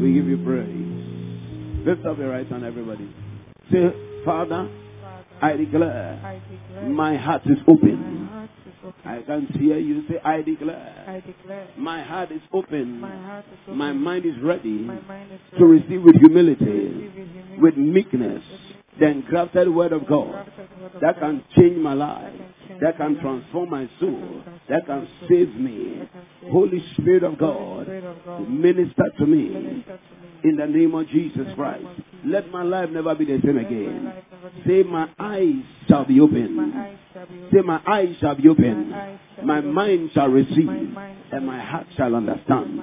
we give you praise. Lift up your right hand, everybody. Say, Father, I declare, I declare my heart is open. heart is open. I can hear you say, I declare, I declare my heart is open. my heart is open. My mind is ready mind is to receive with humility, receive with humility, with meekness, the engrafted word of God grafted word of that can change my life, that can transform my soul, that can save me. Holy Spirit of God, minister to me in the name of Jesus Christ. Let my life never be the same again. Say, my eyes shall be open. Say, my eyes shall be open. My mind shall receive. And my heart shall understand.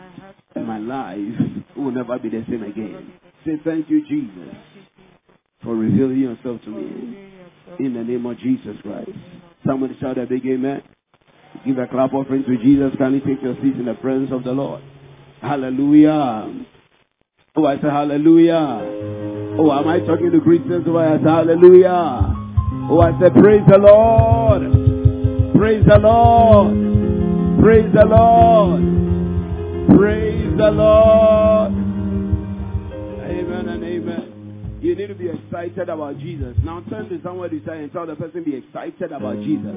And my life will never be the same again. Say, thank you, Jesus, for revealing yourself to me. In the name of Jesus Christ. Somebody shout a big amen. Give a clap offering to Jesus. Can you take your seat in the presence of the Lord? Hallelujah. Oh, I say hallelujah. Oh, am I talking to Christians? Oh, I say hallelujah. Oh, I say praise the Lord. Praise the Lord. Praise the Lord. Praise the Lord. You need to be excited about Jesus. Now turn to somebody and tell the person be excited about Jesus.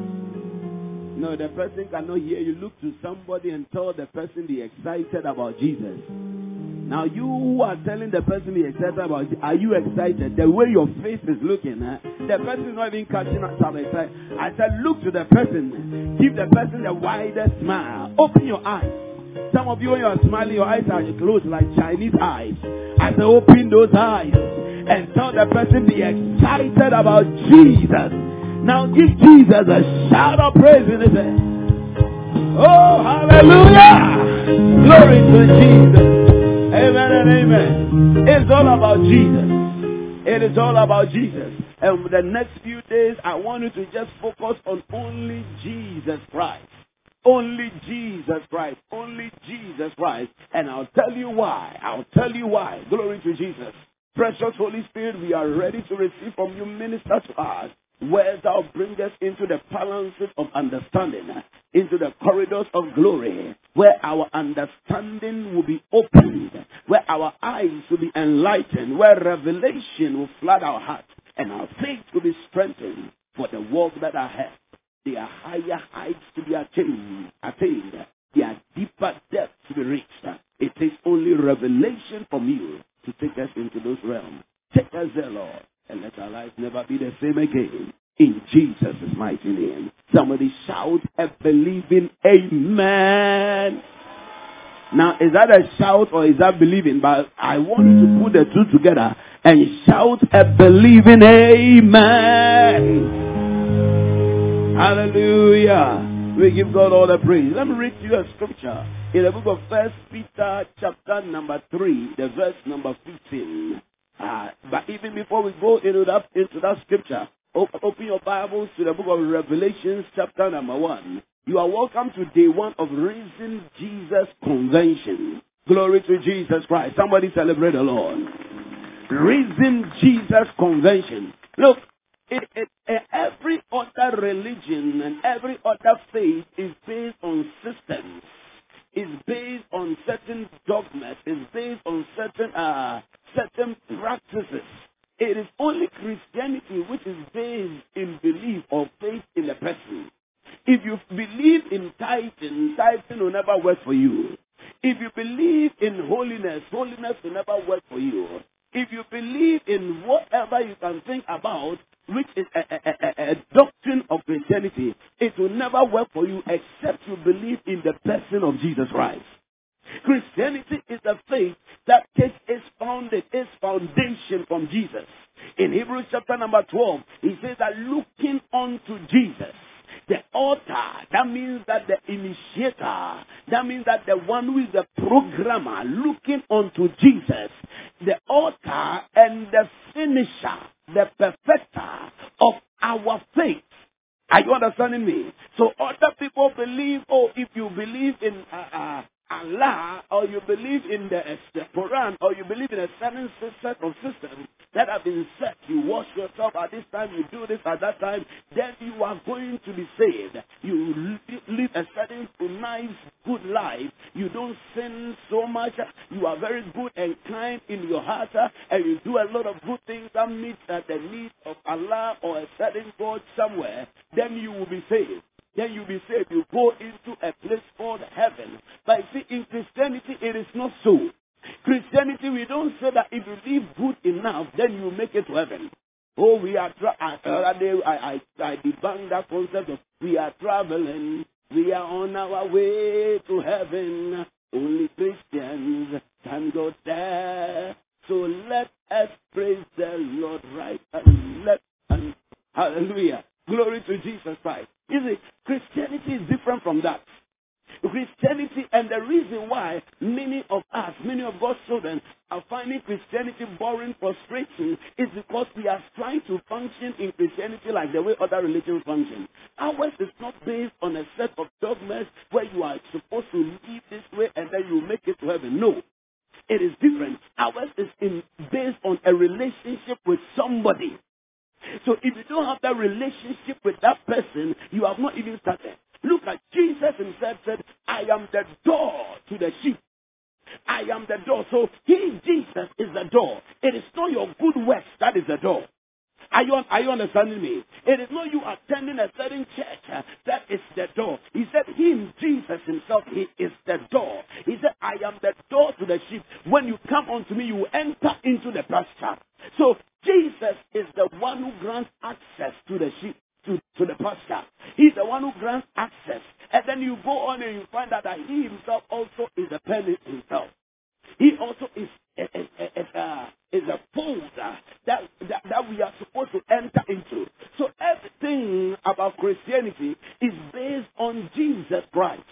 No, the person cannot hear you. Look to somebody and tell the person be excited about Jesus. Now you who are telling the person be excited about are you excited? The way your face is looking, eh? the person is not even catching up to excited. I said look to the person. Give the person the widest smile. Open your eyes. Some of you when you are smiling, your eyes are closed like Chinese eyes. I say open those eyes and tell the person be excited about Jesus. Now give Jesus a shout of praise in his. Oh, hallelujah! Glory to Jesus. Amen and amen. It's all about Jesus. It is all about Jesus. And the next few days, I want you to just focus on only Jesus Christ. Only Jesus Christ. Only Jesus Christ. And I'll tell you why. I'll tell you why. Glory to Jesus. Precious Holy Spirit, we are ready to receive from you. Minister to us. Where thou bringest us into the palaces of understanding, into the corridors of glory, where our understanding will be opened, where our eyes will be enlightened, where revelation will flood our hearts, and our faith will be strengthened for the work that I have. There are higher heights to be attained, attained. There are deeper depths to be reached. It takes only revelation from you to take us into those realms. Take us there, Lord, and let our lives never be the same again. In Jesus' mighty name. Somebody shout a believing amen. Now, is that a shout or is that believing? But I want you to put the two together and shout a believing amen. Hallelujah. We give God all the praise. Let me read to you a scripture in the book of First Peter, chapter number three, the verse number fifteen. Uh, but even before we go into that into that scripture, open your Bibles to the book of Revelations, chapter number one. You are welcome to day one of Risen Jesus Convention. Glory to Jesus Christ. Somebody celebrate the Lord. Risen Jesus Convention. Look, it, it, uh, every other religion and every other faith is based on systems. Is based on certain dogmas. Is based on certain uh, certain practices. It is only Christianity which is based in belief or faith in a person. If you believe in tithing, tithing will never work for you. If you believe in holiness, holiness will never work for you. If you believe in whatever you can think about, which is a, a, a, a doctrine of Christianity, it will never work for you except you believe in the person of Jesus Christ. Christianity is a faith that takes its founded, its foundation from Jesus. In Hebrews chapter number 12, he says that looking unto Jesus, the author, that means that the initiator, that means that the one who is the programmer, looking unto Jesus, the author and the finisher, the perfecter of our faith. Are you understanding me? So other people believe, oh, if you believe in uh, uh, Allah or you believe in the, the Quran or you believe in a certain set of systems that have been set, you wash yourself at this time, you do this at that time, then you are going to be saved. You live a certain nice, good life. You don't sin so much. You are very good and kind in your heart and you do a lot of good things that meet uh, the needs of Allah or a certain God somewhere. Then you will be saved then you'll be saved. You go into a place called heaven. But see, in Christianity, it is not so. Christianity, we don't say that if you live good enough, then you make it to heaven. Oh, we are other day I, I I debunked that concept of we are traveling, we are on our way to heaven. Only Christians can go there. So let us praise the Lord right and let and hallelujah. Glory to Jesus Christ. You see, Christianity is different from that. Christianity, and the reason why many of us, many of God's children, are finding Christianity boring, frustrating, is because we are trying to function in Christianity like the way other religions function. Ours is not based on a set of dogmas where you are supposed to live this way and then you make it to heaven. No. It is different. Ours is in, based on a relationship with somebody. So if you don't have that relationship with that person, you have not even started. Look at Jesus himself said, I am the door to the sheep. I am the door. So he, Jesus, is the door. It is not your good works that is the door. Are you, are you understanding me? It is not you attending a certain church uh, that is the door. He said, Him, Jesus Himself, He is the door. He said, I am the door to the sheep. When you come unto me, you enter into the pasture. So Jesus is the one who grants access to the sheep, to, to the pasture. He's the one who grants access. And then you go on and you find out that He Himself also is a penny Himself. He also is is, is, uh, is a fold that, that that we are supposed to enter into. So everything about Christianity is based on Jesus Christ.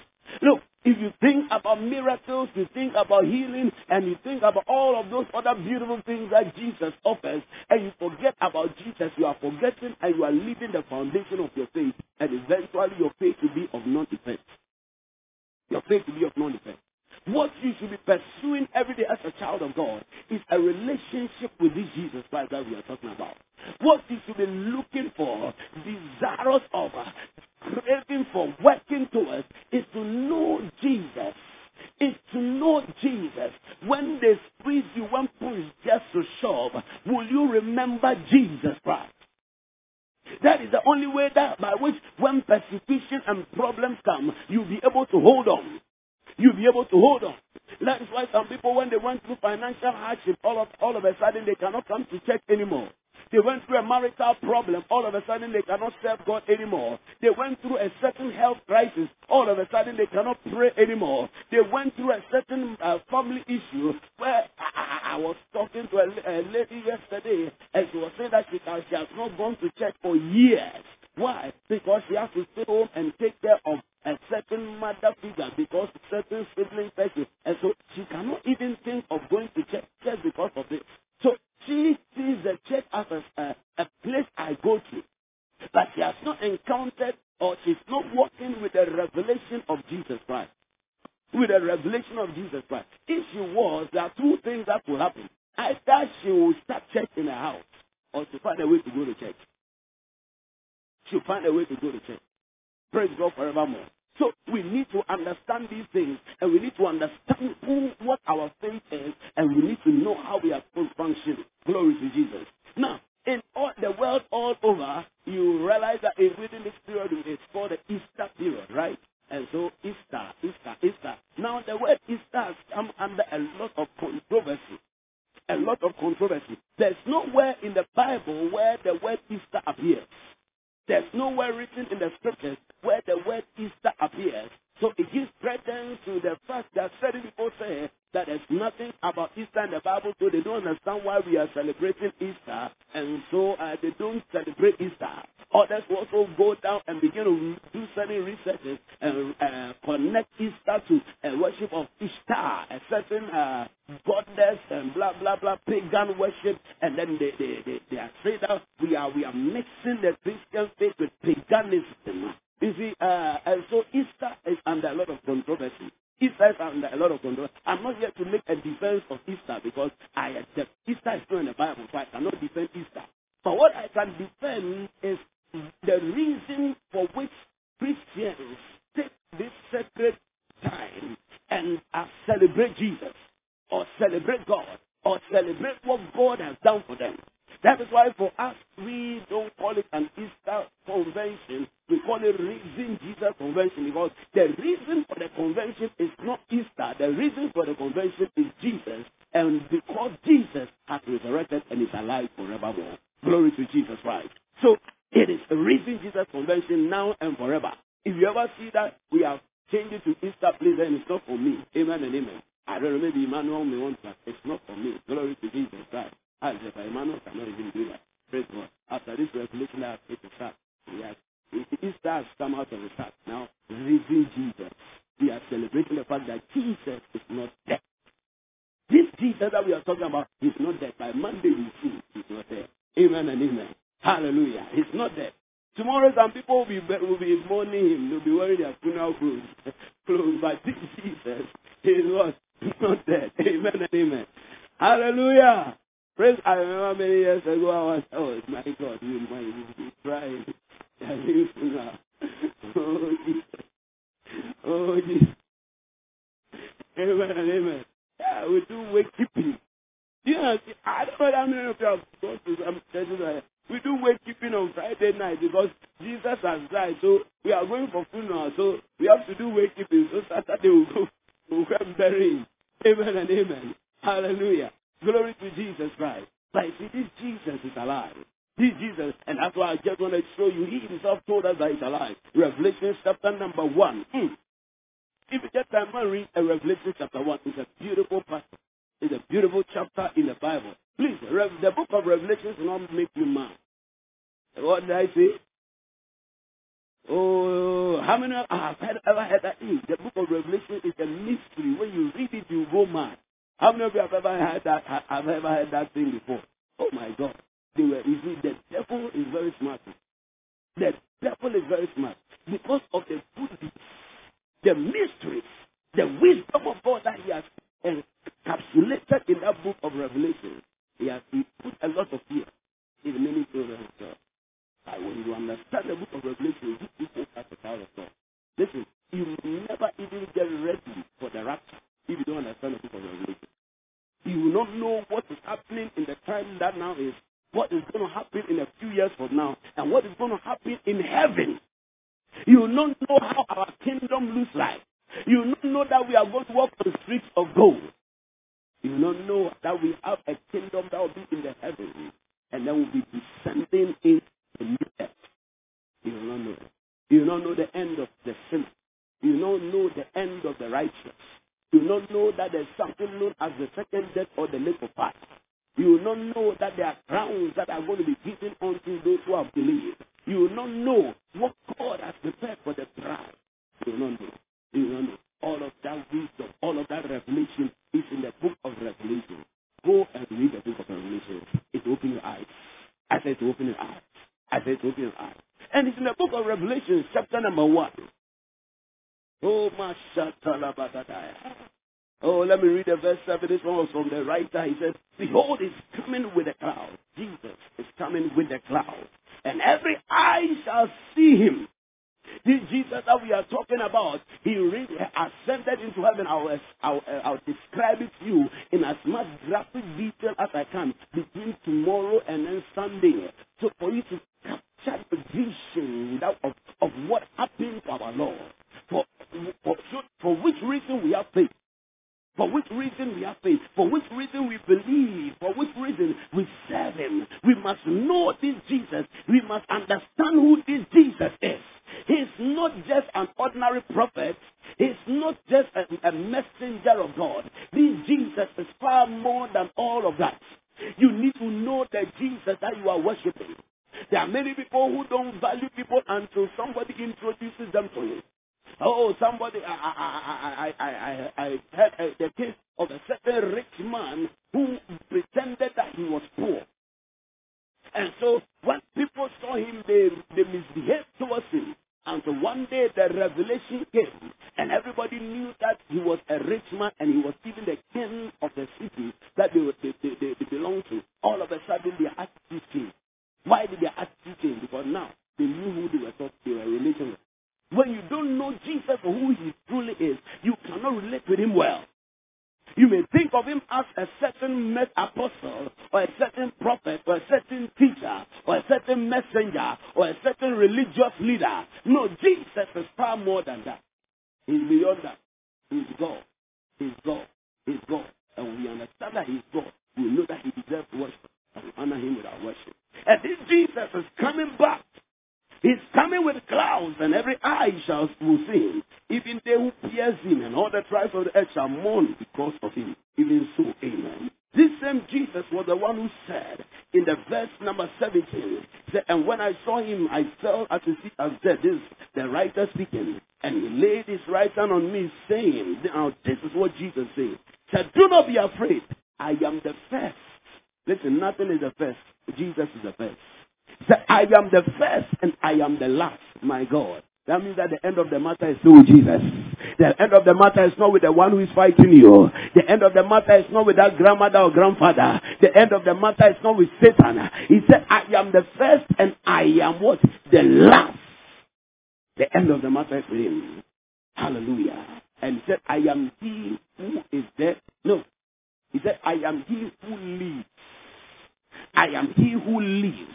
Look, if you think about miracles, you think about healing, and you think about all of those other beautiful things that Jesus offers, and you forget about Jesus, you are forgetting and you are leaving the foundation of your faith, and eventually your faith will be of non effect. Your faith will be of non effect. What you should be pursuing every day as a child of God is a relationship with this Jesus Christ that we are talking about. What you should be looking for, desirous of, craving for, working towards, is to know Jesus. Is to know Jesus. When they squeeze you, one push just to shove, will you remember Jesus Christ? That is the only way that by which when persecution and problems come, you'll be able to hold on you'll be able to hold on. That is why some people, when they went through financial hardship, all of, all of a sudden they cannot come to church anymore. They went through a marital problem, all of a sudden they cannot serve God anymore. They went through a certain health crisis, all of a sudden they cannot pray anymore. They went through a certain uh, family issue where I, I, was talking to a, a, lady yesterday and she was saying that she, she has not gone to church for years. Why? Because she has to stay home and take care of a certain mother figure because certain sibling person. And so she cannot even think of going to church just because of this. So she sees the church as a, a, place I go to. But she has not encountered or she's not walking with the revelation of Jesus Christ. With the revelation of Jesus Christ. If she was, there are two things that will happen. Either she will start church in her house or she'll find a way to go to church. She'll find a way to go to church. Praise God forevermore. So we need to understand these things and we need to understand who, what our faith is and we need to know how we are supposed to function. Glory to Jesus. Now, in all the world all over, you realize that within this period it's called the Easter period, right? And so Easter, Easter, Easter. Now the word Easter has come under a lot of controversy. A lot of controversy. There's nowhere in the Bible where the word Easter appears. There's nowhere written in the scriptures where the word Easter appears. So it gives credence to the fact that certain people say that there's nothing about Easter in the Bible, so they don't understand why we are celebrating Easter, and so uh, they don't celebrate Easter. Others will also go down and begin to do certain researches and uh, connect Easter to a worship of Ishtar, a certain uh, goddess, and blah blah blah, pagan worship, and then they they they, they are straight out. We are we are mixing the Christian faith with paganism. You see, uh, and so Easter is under a lot of controversy. Easter is under a lot of controversy. I'm not here to make a defense of Easter because I accept Easter is in the Bible, so I cannot defend Easter. But what I can defend is the reason for which Christians take this sacred time and celebrate Jesus or celebrate God or celebrate what God has done for them. That is why for us, we don't call it an Easter convention. We call it Risen Jesus Convention because the reason for the convention is not Easter. The reason for the convention is Jesus. And because Jesus has resurrected and is alive forevermore. Glory to Jesus Christ. So it is a Risen Jesus Convention now and forever. If you ever see that we have changed it to Easter, please, then it's not for me. Amen and amen. I don't know, maybe Emmanuel may want that. It's not for me. Glory to Jesus Christ. I said, Emmanuel cannot even do that. Praise God. After this revelation, I have to start. Yes. Easter has come out of the start. Now, risen Jesus. We are celebrating the fact that Jesus is not dead. This Jesus that we are talking about is not dead. By Monday, we see he's not dead. Amen and amen. Hallelujah. He's not dead. Tomorrow, some people will be, will be mourning him. They'll be wearing their funeral clothes. clothes. But this Jesus is what? Not dead. Amen and amen. Hallelujah. Praise, I remember many years ago, I was, oh my God, you might be crying. Oh, Jesus. Oh, Jesus. Amen and amen. Yeah, we do wake keeping. You know, I don't know how many of you have gone to some churches we do wake keeping on Friday night because Jesus has died. So we are going for funeral. So we have to do wake keeping. So Saturday we'll go, we'll go and bury him. Amen and amen. Hallelujah. Glory to Jesus Christ. But see, this Jesus is alive. This Jesus, and that's why I just want to show you, he himself told us that he's alive. Revelation chapter number one. Mm. If you get time, read Revelation chapter one. It's a beautiful passage. It's a beautiful chapter in the Bible. Please, the book of Revelation will not make you mad. What did I say? Oh, how many have ever heard that? The book of Revelation is a mystery. When you read it, you go mad. How many of you have ever heard that? Have ever heard that thing before? Oh my God! They were. You the devil is very smart. The devil is very smart because of the good, the mysteries, the wisdom of God that He has encapsulated in that book of Revelation. He has put a lot of fear in many children of God. But when you understand the book of Revelation, you people have the power of God. Listen, you will never even get ready for the rapture if you don't understand the book of Revelation. You will not know what is happening in the time that now is, what is going to happen in a few years from now, and what is going to happen in heaven. You will not know how our kingdom looks like. You will not know that we are going to walk on streets of gold. You not know that we have a kingdom that will be in the heavens, and then will be descending in the new earth. You not know. You not know the end of the sinner. You not know the end of the righteous. You not know that there's something known as the second death or the lake of fire. You will not know that there are crowns that are going to be given unto those who have believed. You will not know what God has prepared for the bride. You will not know. You will not know. All of that wisdom, all of that revelation is in the book of Revelation. Go and read the book of Revelation. It will open your eyes. I said to open your eyes. I said to open your eyes. And it's in the book of Revelation, chapter number one. Oh. Oh, let me read the verse 7. This one was from the writer. He says, Behold, he's coming with a cloud. Jesus is coming with a cloud. And every eye shall see him. This Jesus that we are talking about, he really ascended into heaven. I'll, I'll, I'll describe it to you in as much graphic detail as I can between tomorrow and then Sunday. So for you to capture the vision of, of what happened to our Lord. For, for, for which reason we have faith. For which reason we have faith. For which reason we believe, for which reason we serve him. We must know this Jesus. We must understand who this Jesus is. He's not just an ordinary prophet. He's not just a, a messenger of God. This Jesus is far more than all of that. You need to know the Jesus that you are worshiping. There are many people who don't value people until somebody introduces them to you. Oh, somebody, I, I, I, I, I, I heard the case of a certain rich man who pretended that he was poor. And so when people saw him, they, they misbehaved towards him. One day the revelation came, and everybody knew that he was a rich man and he was even the king of the city that they, they, they, they, they belonged to. All of a sudden, their attitude changed. Why did their attitude change? Because now they knew who they were talking, they were relating with. When you don't know Jesus or who he truly is, you cannot relate with him well. You may think of him as a certain met apostle, or a certain prophet, or a certain teacher, or a certain messenger, or a certain religious leader. No, Jesus is far more than that. He's beyond that. He's God. He's God. He's God. And when we understand that He's God, we know that He deserves worship. And we honor Him with our worship. And this Jesus is coming back. He's coming with clouds, and every eye shall will see him. Even they who pierce him, and all the tribes of the earth shall mourn because of him. Even so, amen. This same Jesus was the one who said in the verse number 17, said, And when I saw him, I fell at his feet and said, This the writer speaking. And he laid his right hand on me, saying, Now this is what Jesus said. Said, Do not be afraid. I am the first. Listen, nothing is the first. Jesus is the first. Said, I am the first and I am the last, my God. That means that the end of the matter is still with Jesus. The end of the matter is not with the one who is fighting you. The end of the matter is not with that grandmother or grandfather. The end of the matter is not with Satan. He said, I am the first and I am what? The last. The end of the matter is with him. Hallelujah. And he said, I am he who is dead. No. He said, I am he who lives. I am he who lives.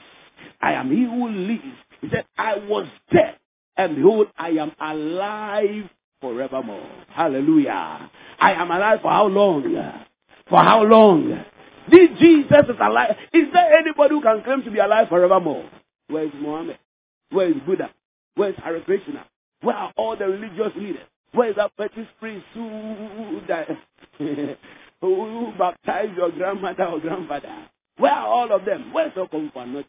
I am he who lives. He said, I was dead, and behold, I am alive forevermore. Hallelujah. I am alive for how long? For how long? This Jesus is alive. Is there anybody who can claim to be alive forevermore? Where is Muhammad? Where is Buddha? Where is Hare Krishna? Where are all the religious leaders? Where is that fetish priest who, who baptized your grandmother or grandfather? Where are all of them? Where's your comfort?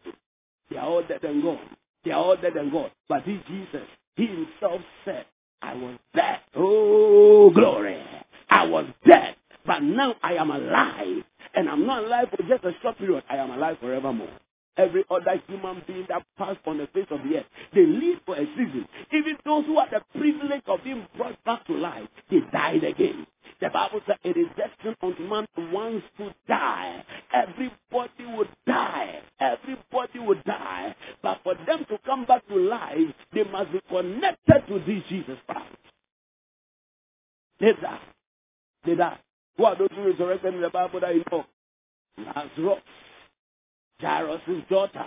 They are all dead and gone. They are all dead and gone. But this Jesus, he himself said, I was dead. Oh, glory. I was dead. But now I am alive. And I'm not alive for just a short period. I am alive forevermore. Every other human being that passed on the face of the earth, they live for a season. Even those who had the privilege of being brought back to life, they died again. The Bible says it is destined unto man once to die. Everybody would die. Everybody would die. But for them to come back to life, they must be connected to this Jesus Christ. They die. They die. Who are those who resurrected in the Bible that you know? Lazarus, Jairus' daughter,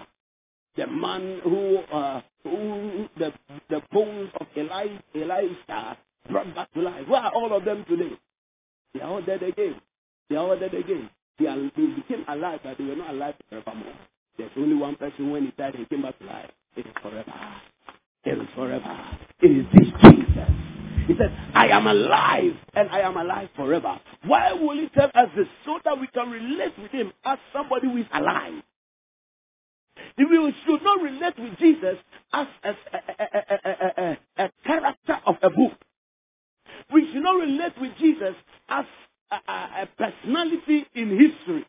the man who, uh, who the, the bones of Eli, Elisha brought back to life. Where are all of them today? They are all dead again. They are all dead again. They, are, they became alive, but they were not alive forevermore. There's only one person when he died, he came back to life. It is forever. It is forever. It is this Jesus. He said, I am alive and I am alive forever. Why will he tell us this? So that we can relate with him as somebody who is alive. We should not relate with Jesus as a, a, a, a, character of a book. We should not relate with Jesus as a, personality in history.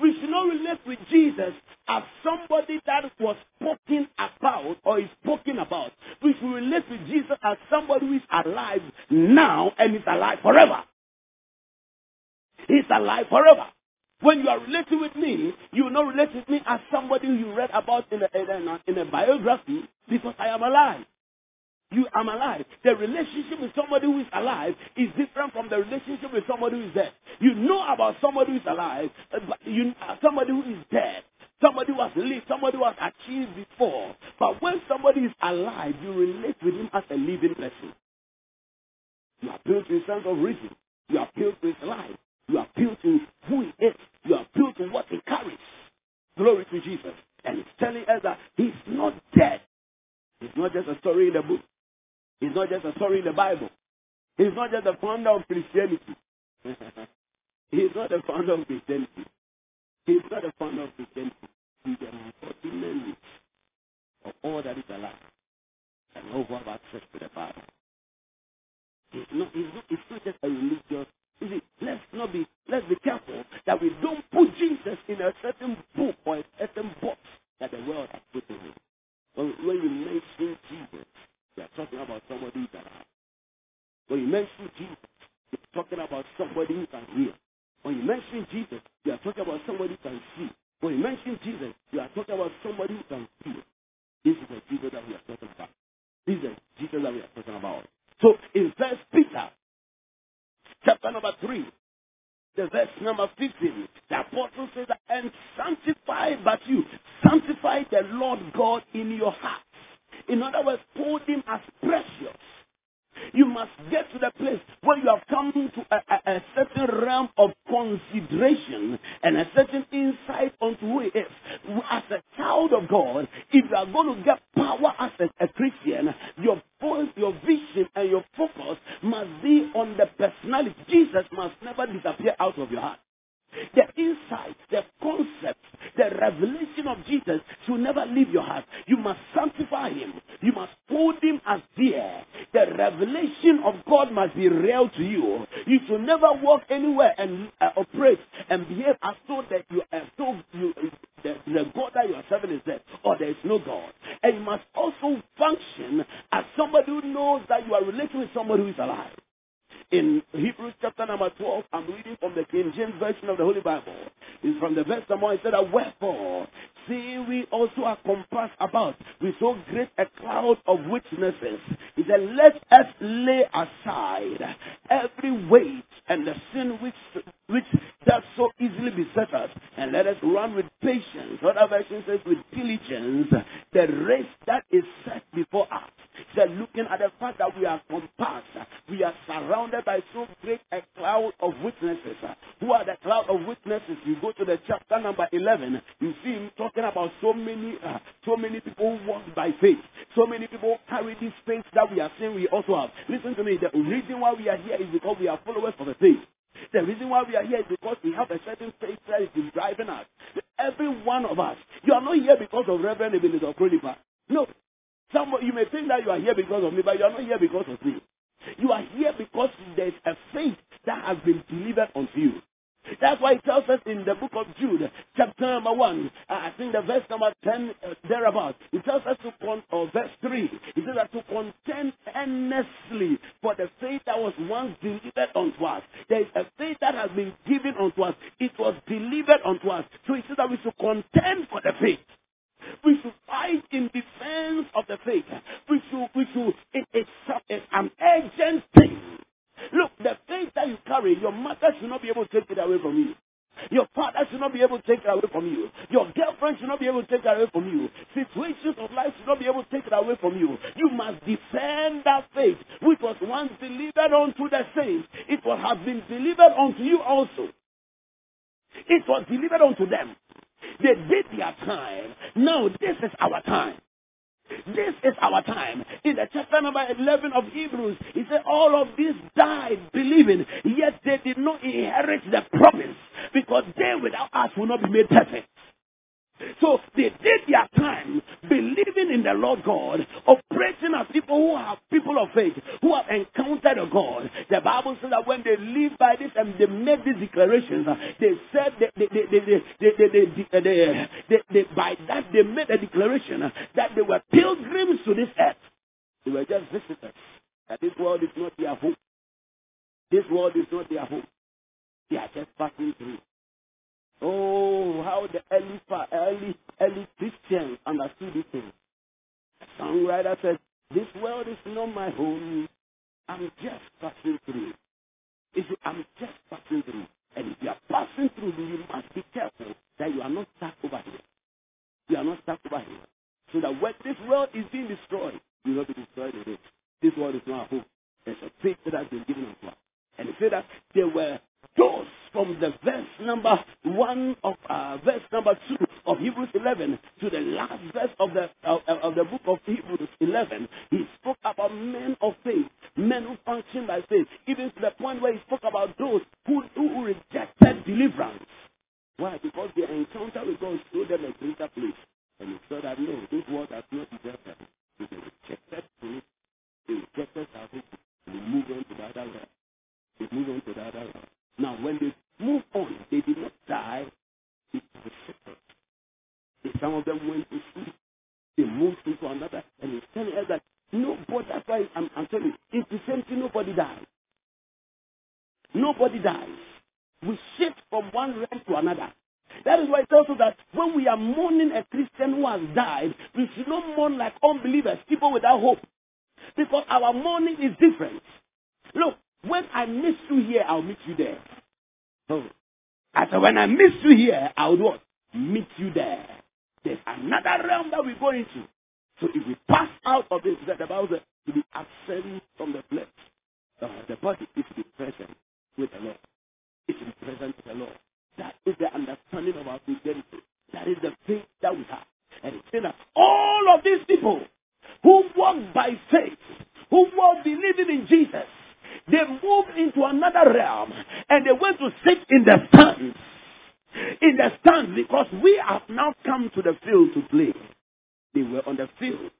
We should not relate with Jesus as somebody that was spoken about or is spoken about. We should relate with Jesus as somebody who is alive now and is alive forever. He's alive forever. When you are relating with me, you will not relate with me as somebody you read about in a, in a, in a biography because I am alive. You am alive. The relationship with somebody who is alive is different from the relationship with somebody who is dead. You know about somebody who is alive, uh, but you, uh, somebody who is dead. Somebody who has lived, somebody who has achieved before. But when somebody is alive, you relate with him as a living person. You appeal to his sense of reason. You appeal to his life. You appeal to who he is. You appeal to what he carries. Glory to Jesus. And he's telling us that he's not dead. He's not just a story in the book. He's not just a story in the Bible. He's not just the founder of Christianity. he's not the founder of Christianity. He's not the founder of Christianity. He's the embodiment of all that is alive and all who have access to the Father. It's not, it's not, it's not just a religious. See, let's not be, let's be careful that we don't put Jesus in a certain book or a certain box that the world has put him in. When, when you mention Jesus, you are talking about somebody alive. When you mention Jesus, you're talking about somebody who can hear. When you mention Jesus, you are talking about somebody who can see. When you mention Jesus, you are talking about somebody who can feel. This is the Jesus that we are talking about. This is the Jesus that we are talking about. So in First Peter, chapter number three, the verse number 15, the apostle says and sanctify but you, sanctify the Lord God in your hearts. In other words, hold him as precious. You must get to the place where you have come to a, a, a, certain realm of consideration and a certain insight onto who he is. As a child of God, if you are going to get power as a, a Christian, your voice, your vision, and your focus must be on the personality. Jesus must never disappear out of your heart. The insight, the concept, the revelation of Jesus should never leave your heart. You must sanctify him. You must hold him as dear. The revelation of God must be real to you. You should never walk anywhere and uh, operate and behave as though that you are so you, the, the God that you are serving is dead or there is no God. And you must also function as somebody who knows that you are relating with somebody who is alive in Hebrews chapter number 12, I'm reading from the King James Version of the Holy Bible. It's from the verse number. It said, Wherefore, seeing we also are compassed about with so great a cloud of witnesses, he said, Let us lay aside every weight and the sin which which does so easily beset us, and let us run with patience. Other version says, with diligence, the race that is set before us. Said, looking at the fact that we are compassed, we are surrounded by so great a cloud of witnesses. Who are the cloud of witnesses? You go to the chapter number 11, you see him talking about so many, uh, so many people walk by faith. So many people carry this faith that we are saying we also have. Listen to me. The reason why we are here is because we are followers of the faith. The reason why we are here is because we have a certain faith that is driving us. Every one of us. You are not here because of Reverend Ebenezer Okronipa. No. Some, you may think that you are here because of me, but you are not here because of me. You are here because there is a faith that has been delivered unto you. That's why it tells us in the book of Jude, chapter number 1, uh, I think the verse number 10, uh, thereabout, it tells us to, con- or verse uh, verse number two of Hebrews 11 to the last verse of the of, of the book of Hebrews 11, he spoke about men of faith, men who function by faith, even to the point where he spoke about those who, who rejected deliverance. Why? Because their encounter with God showed them a greater place. And he saw that no, this world has not deserved them. They rejected faith, they rejected salvation, they moved on to the other realm. They moved on to the other realm. Now, when they moved on, they did not die, they were separate. Some of them went to sleep. They moved into another, and he's telling us that nobody, that's why I'm, I'm telling you, it's the same thing, nobody dies. Nobody dies. We shift from one realm to another. That is why it tells us that when we are mourning a Christian who has died, we should not mourn like unbelievers, people without hope. Because our mourning is different. Look, when I miss you here, I'll meet you there. Oh. I said, when I miss you here, I would what? Meet you there. There's another realm that we go into. So if we pass out of this, that the Bible says to be absent from the flesh. Uh, the body is to be present with the Lord. It's to be present with the Lord. That is the understanding of our Christianity. That is the faith that we have. And it's saying that all of these people who walk by faith, who walk believing in Jesus, they moved into another realm and they went to sit in the stands. In the stands because we have now come to the field to play. They were on the field.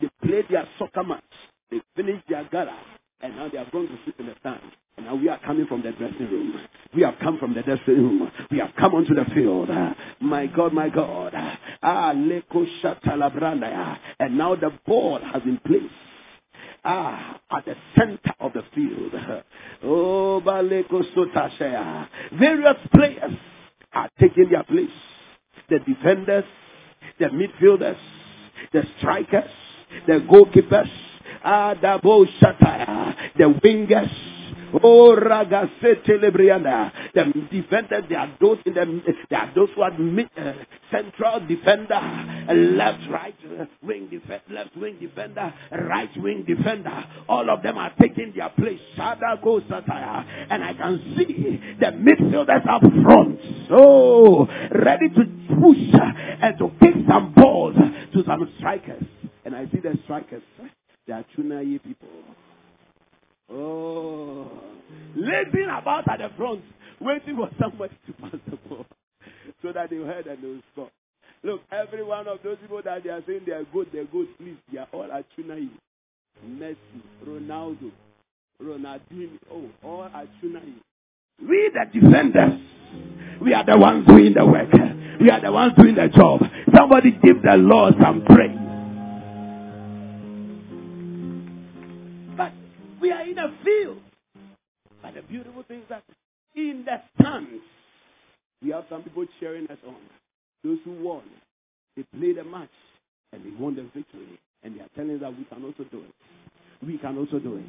They played their soccer match. They finished their gala. And now they are going to sit in the stands. And now we are coming from the dressing room. We have come from the dressing room. We have come onto the field. My God, my God. Ah, Leko. And now the ball has been placed. Ah, at the center of the field. Oh, Baleko Sotashaya. Various players are taking their place. The defenders, the midfielders, the strikers, the goalkeepers, the shataya, the wingers, Oh, Ragasete Lebriana. The defenders, they are those in the, they are those who are mid, uh, central defender, left, right wing defender, left wing defender, right wing defender. All of them are taking their place. Shada goes Sataya. And I can see the midfielders up front. So, ready to push and to kick some balls to some strikers. And I see the strikers. They are Chunaye people. Oh, lazing about at the front, waiting for somebody to pass the ball so that they heard and they will score. Look, every one of those people that they are saying they are good, they are good, please, they are all at Chunai. Messi, Ronaldo, Ronaldinho, oh, all at Chunai. We the defenders, we are the ones doing the work. We are the ones doing the job. Somebody give the Lord some praise. But we are in a field. But the beautiful thing is that in the stands, we have some people cheering us on. Those who won, they played a match and they won the victory. And they are telling us that we can also do it. We can also do it.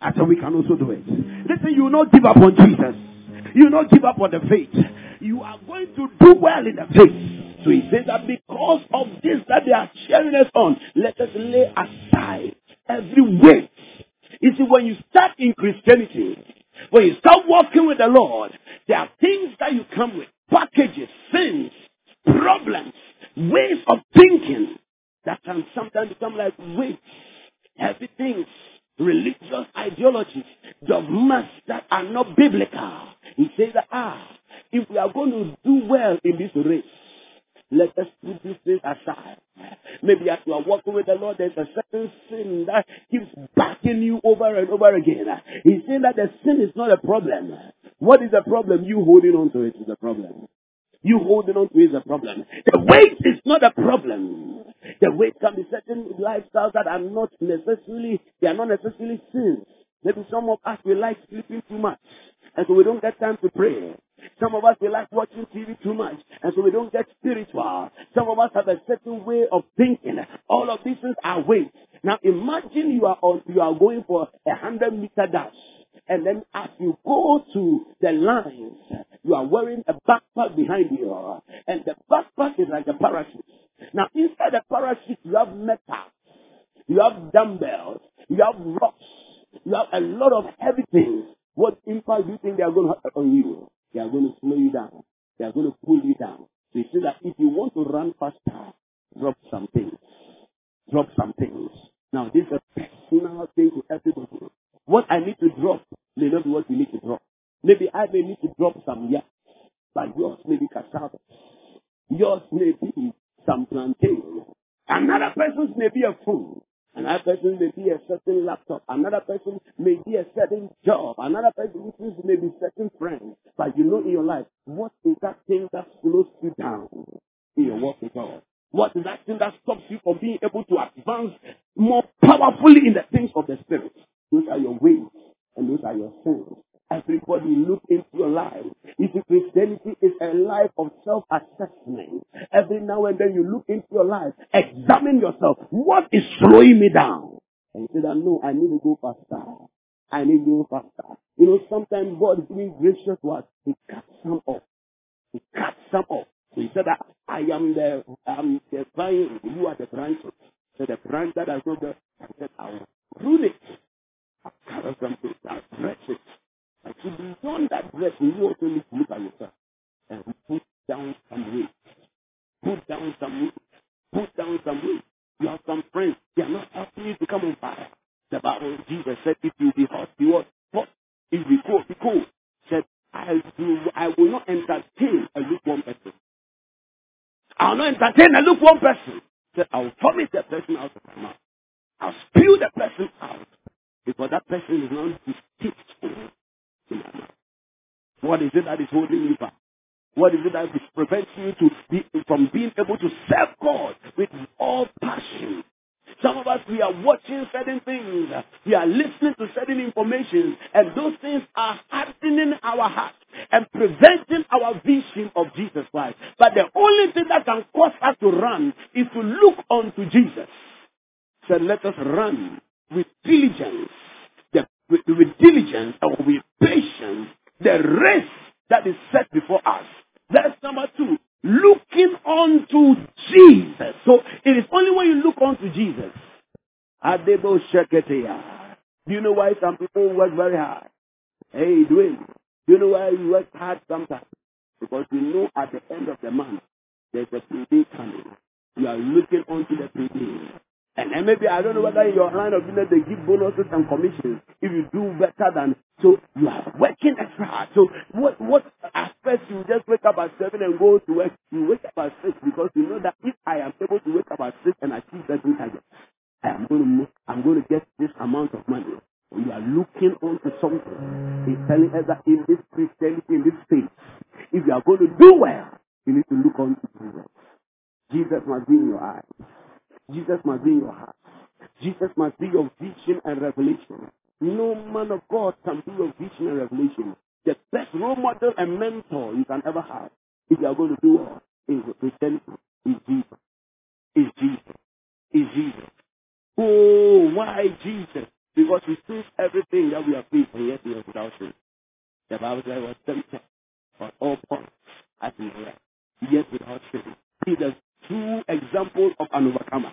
I said we can also do it. Listen, you will not give up on Jesus. You will not give up on the faith. You are going to do well in the faith. So he says that because of this that they are cheering us on, let us lay aside every weight you see, when you start in Christianity, when you start walking with the Lord, there are things that you come with, packages, sins, problems, ways of thinking that can sometimes become like weights, heavy things, religious ideologies, dogmas that are not biblical. He says that, ah, if we are going to do well in this race, let us put these things aside. Maybe as you are walking with the Lord, there's a certain sin that keeps backing you over and over again. He's saying that the sin is not a problem. What is the problem? You holding on to it is a problem. You holding on to it is a problem. The weight is not a problem. The weight can be certain lifestyles that are not necessarily, they are not necessarily sins. Maybe some of us, we like sleeping too much. And so we don't get time to pray. Some of us, we like watching TV too much. And so we don't get spiritual. Some of us have a certain way of thinking. All of these things are weights. Now imagine you are on, you are going for a hundred meter dash. And then as you go to the lines, you are wearing a backpack behind you. And the backpack is like a parachute. Now inside the parachute, you have metal. You have dumbbells. You have rocks. You have a lot of heavy things. What impact do you think they are going to have on you? They are going to slow you down. They are going to pull you down. So you see that if you want to run faster, drop some things. Drop some things. Now, this is a personal thing to everybody. What I need to drop may not be what you need to drop. Maybe I may need to drop some yeah, but yours may be cassava. Yours may be some plantain. Another person's may be a food. Another person may be a certain laptop. Another person may be a certain job. Another person may be certain friends. But you know in your life, what is that thing that slows you down in your walk with God? What is that thing that stops you from being able to advance more powerfully in the things of the Spirit? Those are your ways and those are your sins. Everybody look into your life. You see, Christianity is a life of self-assessment. Every now and then you look into your life, examine yourself. What is slowing me down? And you say that, no, I need to go faster. I need to go faster. You know, sometimes God is being gracious to us. He cuts some off. He cuts some off. So he said that I am the, I'm the vine, you are the branches. So the branch that I told them, I said, I will prune it. I'll cut something, I'll stretch it. And to be beyond that blessing, you also need to look at yourself and put down some weight. Put down some weight. Put down some weight. You have some friends, they are not helping you to come on fire. The Bible, Jesus said, if you be hot, be what? Hot. If you cold, be cold. Said, I will, I will not entertain a lukewarm person. I will not entertain a lukewarm person. Said, I will vomit the person out of my mouth. I'll spew the person out. Because that person is not distasteful in my mouth. What is it that is holding you back? What is it that is preventing you to be, from being able to serve God with all passion? Some of us, we are watching certain things. We are listening to certain information. And those things are hardening our heart and preventing our vision of Jesus Christ. But the only thing that can cause us to run is to look unto Jesus. So let us run with diligence. With, with diligence or with patience. The race that is set before us. That's number two. Looking unto Jesus. So it is only when you look unto Jesus. Adebo Sheketeya. Do you know why some people work very hard? Hey, Dwayne. Do you know why you work hard sometimes? Because you know at the end of the month, there's a payday coming. You are looking onto the payday. And then maybe I don't know whether in your line of business they give bonuses and commissions if you do better than so you are working extra hard. So what what at first you just wake up at seven and go to work, you wake up at six because you know that if I am able to wake up at six and achieve certain targets, I am going to I'm going to get this amount of money. We are looking onto something. He's telling us that in this Christianity, in this faith, if you are going to do well, you need to look onto Jesus. Jesus must be in your eyes. Jesus must be in your heart. Jesus must be your vision and revelation. No man of God can be your vision and revelation. The best role model and mentor you can ever have, if you are going to do well, is Christianity, is Jesus. Is Jesus. Is Jesus. Oh, why Jesus? Because he sees everything that we are facing, and yet we are without sin. The Bible says he was tempted on all points as we yet without sin. He's a true example of an overcomer.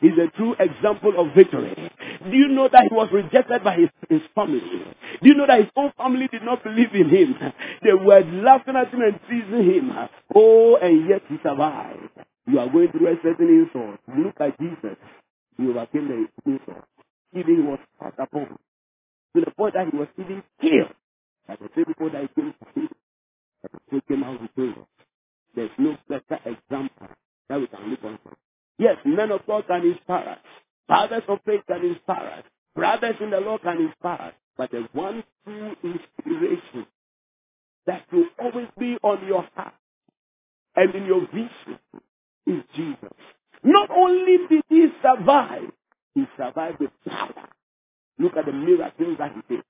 He's a true example of victory. Do you know that he was rejected by his, his family? Do you know that his own family did not believe in him? They were laughing at him and teasing him. Oh, and yet he survived. You are going through a certain insult. Look at Jesus. He overcame the insult. Even he was passed upon to the point that he was even killed. Like the same people that he came to kill, but he came out. There's no better example that we can on. Yes, men of God can inspire us. Fathers of faith can inspire us. Brothers in the Lord can inspire us. But the one true inspiration that will always be on your heart and in your vision is Jesus. Not only did he survive, he survived with power. Look at the miracles that he did.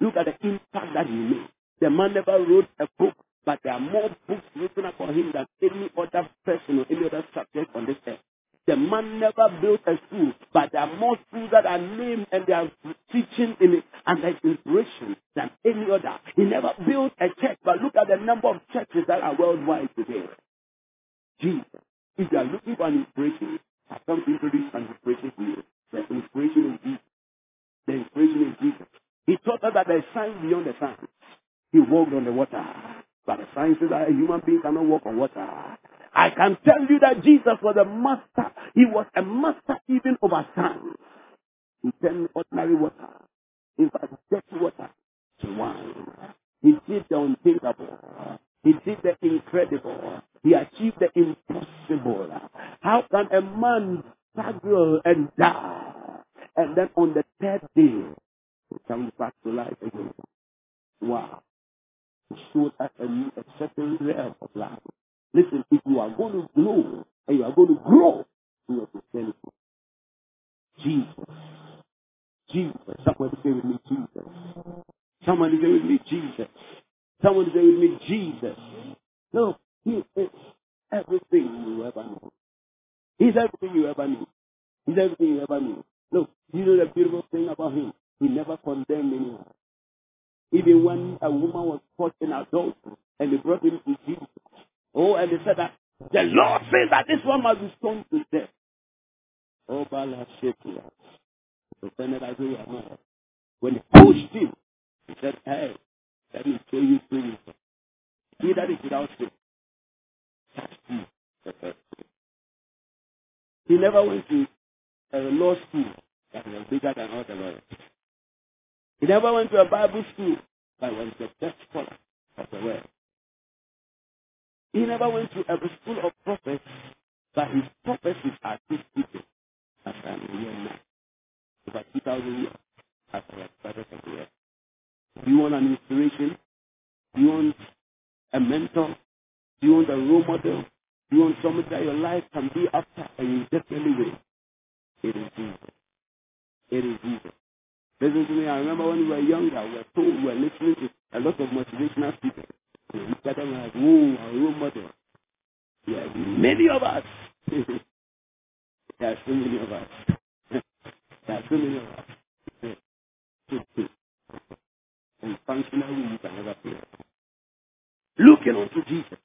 Look at the impact that he made. The man never wrote a book, but there are more books written about him than any other person or any other subject on this earth. The man never built a school, but there are more schools that are named and they are teaching in it and there's inspiration than any other. He never built a church, but look at the number of churches that are worldwide today. Jesus. If you are looking for an inspiration, I come to introduce an inspiration to you. The inspiration is Jesus. The inspiration is Jesus. He taught us that there is signs beyond the signs. He walked on the water. But the science says that a human being cannot walk on water. I can tell you that Jesus was a master. He was a master even over science. He turned ordinary water, in fact, dirty water, to wine. He did the unthinkable. He did the incredible. He achieved the impossible. How can a man struggle and die? And then on the third day, he back to life again. Wow. He showed us a, new- a certain realm of life. Listen, if you are going to grow and you are going to grow in your Christianity, Jesus, Jesus, somebody say with me, Jesus. Somebody say with me, Jesus. Somebody say with me, Jesus. No, He is everything you ever know. He's everything you ever knew. He's everything you ever knew. Look, you know the beautiful thing about him? He never condemned anyone. Even when a woman was caught in adultery and they brought him to Jesus. Oh, and they said that the Lord says that this one must be stoned to death. Oh, Bala not. When he pushed him, he said, Hey, let me show you things. He that is without sin. He never went to a law school that was bigger than all the lawyers. He never went to a Bible school but was the best scholar of the world. He never went to a school of prophets, but his prophecies are still speaking. As I'm here now. Over 2,000 years after I started from here. Do you want an inspiration? Do you want a mentor? Do you want a role model? Do you want somebody that your life can be after and you definitely will? It is Jesus. It is Jesus. Listen to me, I remember when we were younger, we were told we were listening to a lot of motivational speakers. We look at them like, whoa, our role model. Yeah, many of us. there are so many of us. there are so many of us. and functionally, you can never feel it. Looking unto Jesus,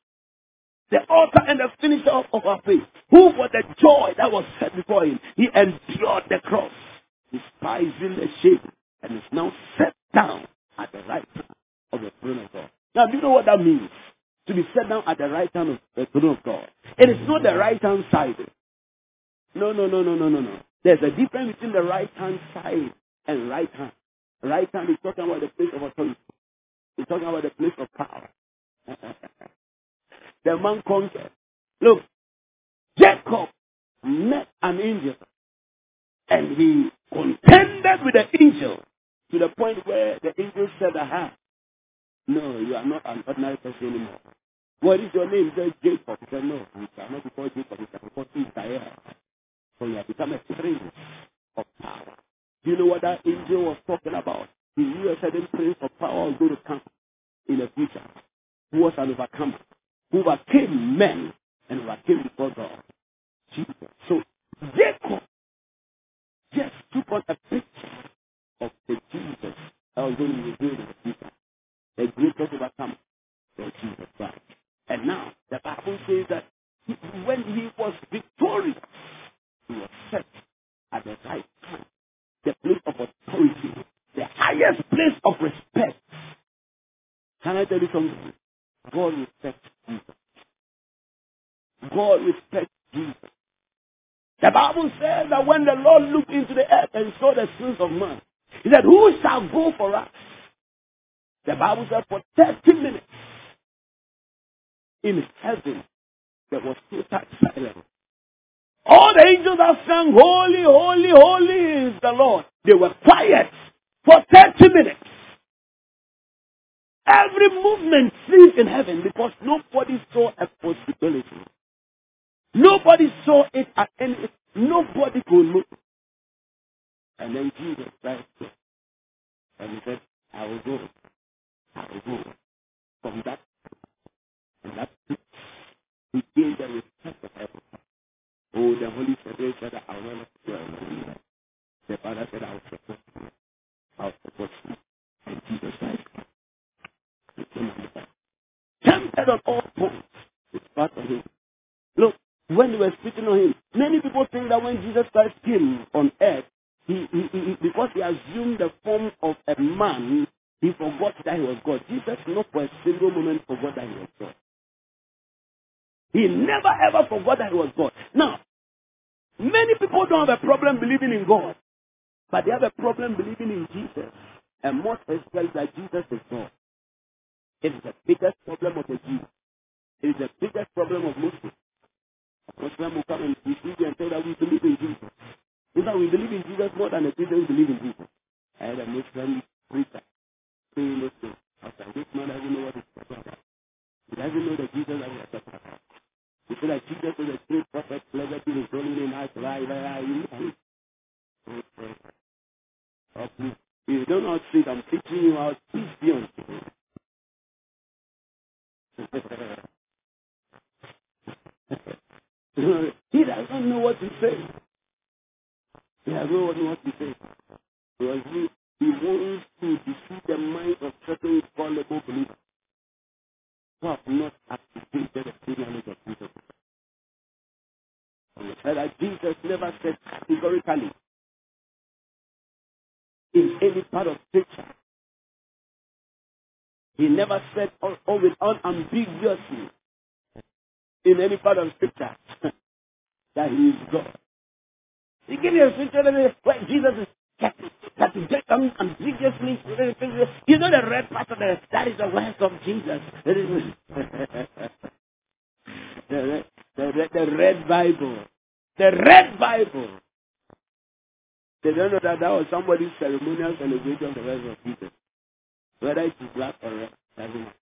the author and the finisher of, of our faith, who for the joy that was set before him, he endured the cross, despising the shame, and is now set down at the right hand of the throne of God. Now, do you know what that means? To be set down at the right hand of the throne of God. It is not the right hand side. No, no, no, no, no, no, no. There's a difference between the right hand side and right hand. Right hand is talking about the place of authority. It's talking about the place of power. the man conquered. Look, Jacob met an angel and he contended with the angel to the point where the angel said, Aha, no, you are not an ordinary person anymore. What is your name? He said, Jacob. He said, No, you shall not be called Jacob, you shall be called Israel. So you have become a prince of power. Do you know what that angel was talking about? He knew a certain prince of power was going to come in the future, who was an overcomer, who overcame men and overcame before God. Jesus. So Jacob just took on a picture of the Jesus that was going to be the. The greatest overcomer was Jesus Christ. And now the Bible says that he- when he was victorious, he was set at the right time, the place of authority, the highest place of respect. Can I tell you something? God respects Jesus. God respects Jesus. The Bible says that when the Lord looked into the earth and saw the sins of man, he said, Who shall go for us? The Bible said for 30 minutes in heaven there was total silence. All the angels that sang, Holy, holy, holy is the Lord. They were quiet for 30 minutes. Every movement ceased in heaven because nobody saw a possibility. Nobody saw it at any, nobody could look. And then Jesus Christ said, and he said, I will go. I will go. From that, from that, he gave the respect of heaven. Oh, the Holy Spirit said, I will not go alone. The Father said, I will support you. I will support you. And Jesus Christ he came on the back. Tempted on all points. It's part of him. Look, when they were speaking on him, many people think that when Jesus Christ came on earth, he, he, he, because he assumed the form of a man, he forgot that he he was God. Jesus not for a single moment forgot that he was God. He never ever forgot that he was God. Now, many people don't have a problem believing in God, but they have a problem believing in Jesus. And most especially that Jesus is God. It is the biggest problem of the Jews. It is the biggest problem of Muslims. Muslims will come and deceive you and say that we believe in Jesus. In fact, we believe in Jesus more than the Christians believe in Jesus. I had a Muslim preacher saying this thing. I was like, this man doesn't know what he's talking about. He doesn't know the Jesus that we are talking about. He said that Jesus is a true prophet, blessed be his holy name, I lie, lie, lie. You know, Oh, please. If you don't know how to speak, I'm teaching you how to speak beyond. he doesn't know what to say. He doesn't know what to say. Because he, he wants to deceive the mind of certain fallible believers who have not activated the true knowledge of Jesus. And we said that Jesus never said categorically in any part of scripture. He never said or with unambiguously in any part of scripture that he is God. He gave you a scripture where Jesus is categorically, ambiguously. You know the red part of the, that is the words of Jesus. That the, red, the, red, the red Bible. The red Bible. They don't know that that was somebody's ceremonial celebration of the rest of Jesus. Whether it is black or red, doesn't matter.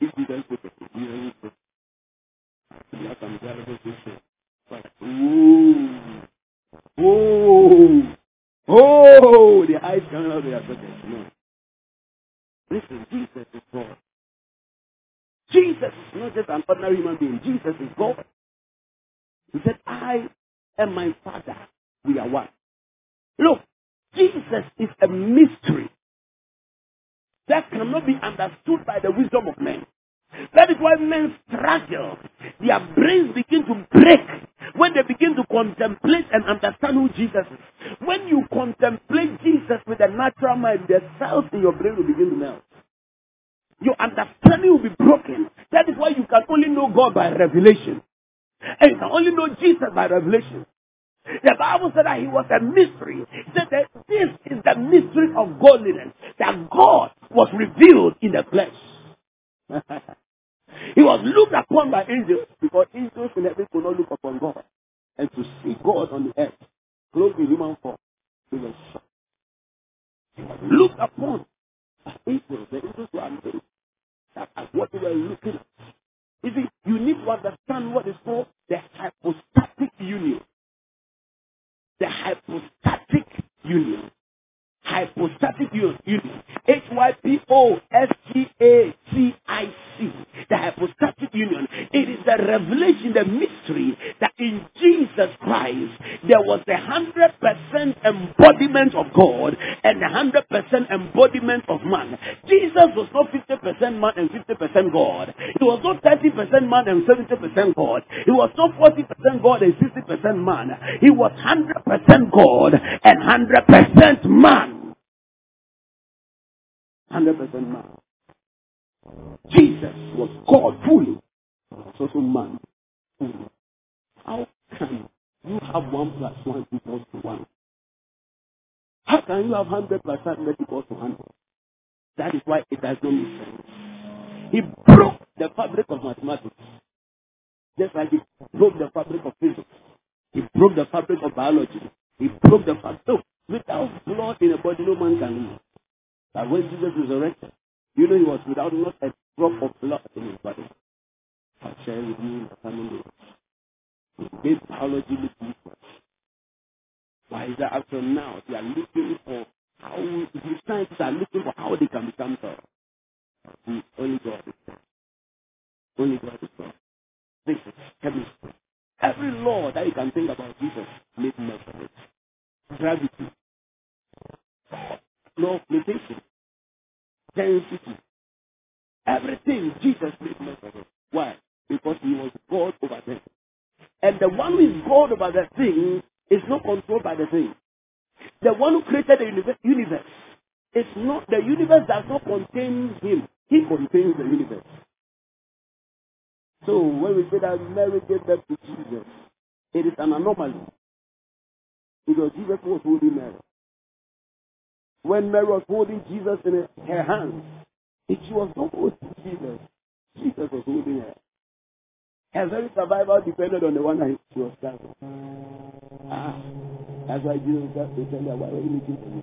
If Jesus put it, Jesus put it. Black and black Ooh. Oh. Oh. The eyes coming out of their sockets. No. Listen, Jesus is God. Jesus is not just an ordinary human being. Jesus is God. He said, I and my Father, we are one. Look, Jesus is a mystery that cannot be understood by the wisdom of men. That is why men struggle. Their brains begin to break when they begin to contemplate and understand who Jesus is. When you contemplate Jesus with a natural mind, the cells in your brain will begin to melt. Your understanding will be broken. That is why you can only know God by revelation. And you can only know Jesus by revelation. The Bible said that he was a mystery. It said that this is the mystery of godliness. That God was revealed in the flesh. he was looked upon by angels because angels in heaven could not look upon God. And to see God on the earth, clothed in human form, he was shocked. He was looked upon by angels. The angels were amazed at what they were looking at. You see, you need to understand what is called the hypostatic union. The hypostatic union. Hypostatic union. H Y P O S T A T I C. The hypostatic union. It is the revelation, the mystery that in Jesus Christ there was a hundred percent embodiment of God and a hundred percent embodiment of man. Jesus was not fifty percent man and fifty percent God. He was not thirty percent man and seventy percent God. He was not forty percent God and sixty percent man. He was hundred percent God and hundred percent man. Hundred percent man. Jesus was God fully. Was also man fully. How can you have one plus one equals to one? How can you have hundred plus hundred equals to hundred? That is why it not make sense. He broke the fabric of mathematics. Just like he broke the fabric of physics. He broke the fabric of biology. He broke the fabric. So, without blood in a body, no man can live. But when Jesus resurrected, you know he was without not a drop of blood in his body. I'll share with you in the coming days. He made biology look useless. Why is that after now? They are looking for how the scientists are looking for how they can become God. Only God is God. Only God is God. This is chemistry. Every law that you can think about Jesus made mention of it. Gravity. Of mutation. Density. Everything Jesus made mention of. Why? Because he was God over them. And the one who is God over the thing is not controlled by the thing. The one who created the universe It's not the universe does not contain him. He contains the universe. So when we say that Mary gave birth to Jesus, it is an anomaly. Because Jesus was holding Mary. When Mary was holding Jesus in her hands, she was not holding Jesus. Jesus was holding her. Her very survival depended on the one that she was carrying. Ah, that's why Jesus said to tell her, why are you looking for me?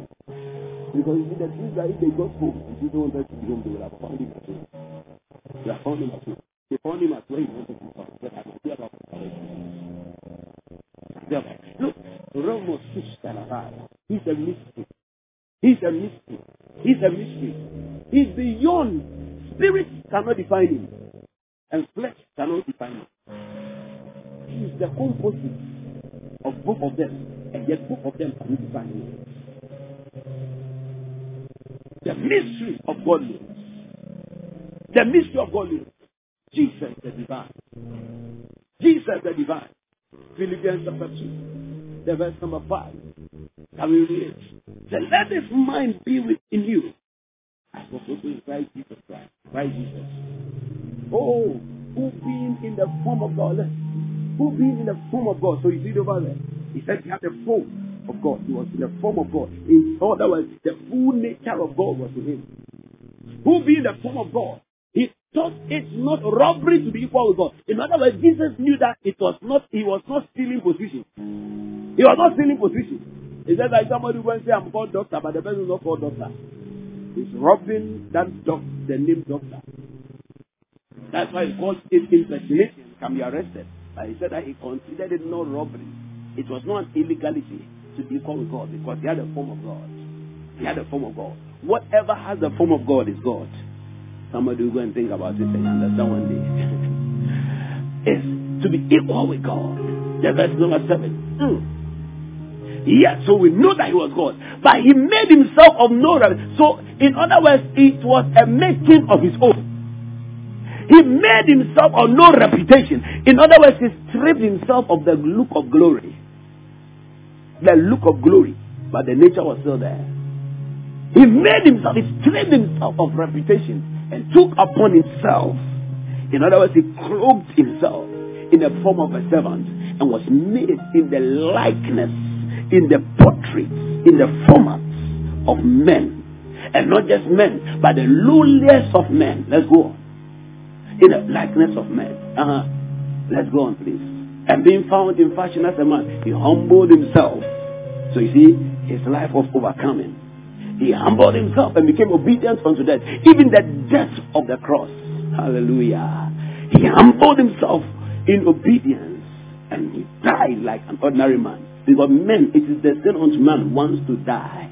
Because you see, the truth that if they got home, if Jesus wanted to be home, they would have found him at home. They have found him at home. They found him at where he wanted to be found. But I can see about Look, Romo He's a mystery. He's a mystery. He's a mystery. He's beyond. Spirit cannot define him. And flesh cannot define him. He's the composite of both of them. And yet both of them cannot define him. The mystery of godliness. The mystery of godliness. Jesus the divine. Jesus the divine. Philippians chapter 2, the verse number 5. Can we read it? So let this mind be within you. As was also in Christ Jesus Christ. Christ Jesus. Oh, who being in the form of God. Who being in the form of God. So you see it over there. He said he had the form of God. He was in the form of God. In other words, the full nature of God was in him. Who being the form of God. He thought it's not robbery to be equal with God. In other words, Jesus knew that it was not, he was not stealing position. He was not stealing position. He said that somebody went and say, I'm called doctor, but the person is not called doctor. He's robbing that doc, the name doctor. That's why he called it impersonation, can be arrested. But he said that he considered it not robbery. It was not an illegality to be equal with God because he had a form of God. He had a form of God. Whatever has the form of God is God. Somebody will go and think about it and understand one day. is to be equal with God. The verse number seven. Mm. Yes, so we know that he was God. But he made himself of no reputation. So, in other words, it was a making of his own. He made himself of no reputation. In other words, he stripped himself of the look of glory. The look of glory. But the nature was still there. He made himself, he stripped himself of reputation and took upon himself. In other words, he clothed himself in the form of a servant and was made in the likeness, in the portrait, in the format of men. And not just men, but the lowliest of men. Let's go on. In the likeness of men. Uh-huh. Let's go on, please. And being found in fashion as a man, he humbled himself. So you see, his life was overcoming. He humbled himself and became obedient unto death, even the death of the cross. Hallelujah. He humbled himself in obedience and he died like an ordinary man. Because men, it is the sin unto man wants to die.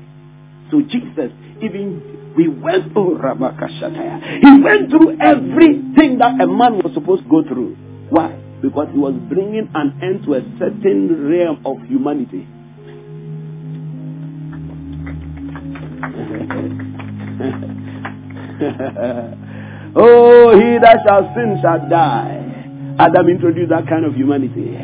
So Jesus, even we went oh Rabakashataya. He went through everything that a man was supposed to go through. Why? Because he was bringing an end to a certain realm of humanity. oh, he that shall sin shall die. Adam introduced that kind of humanity.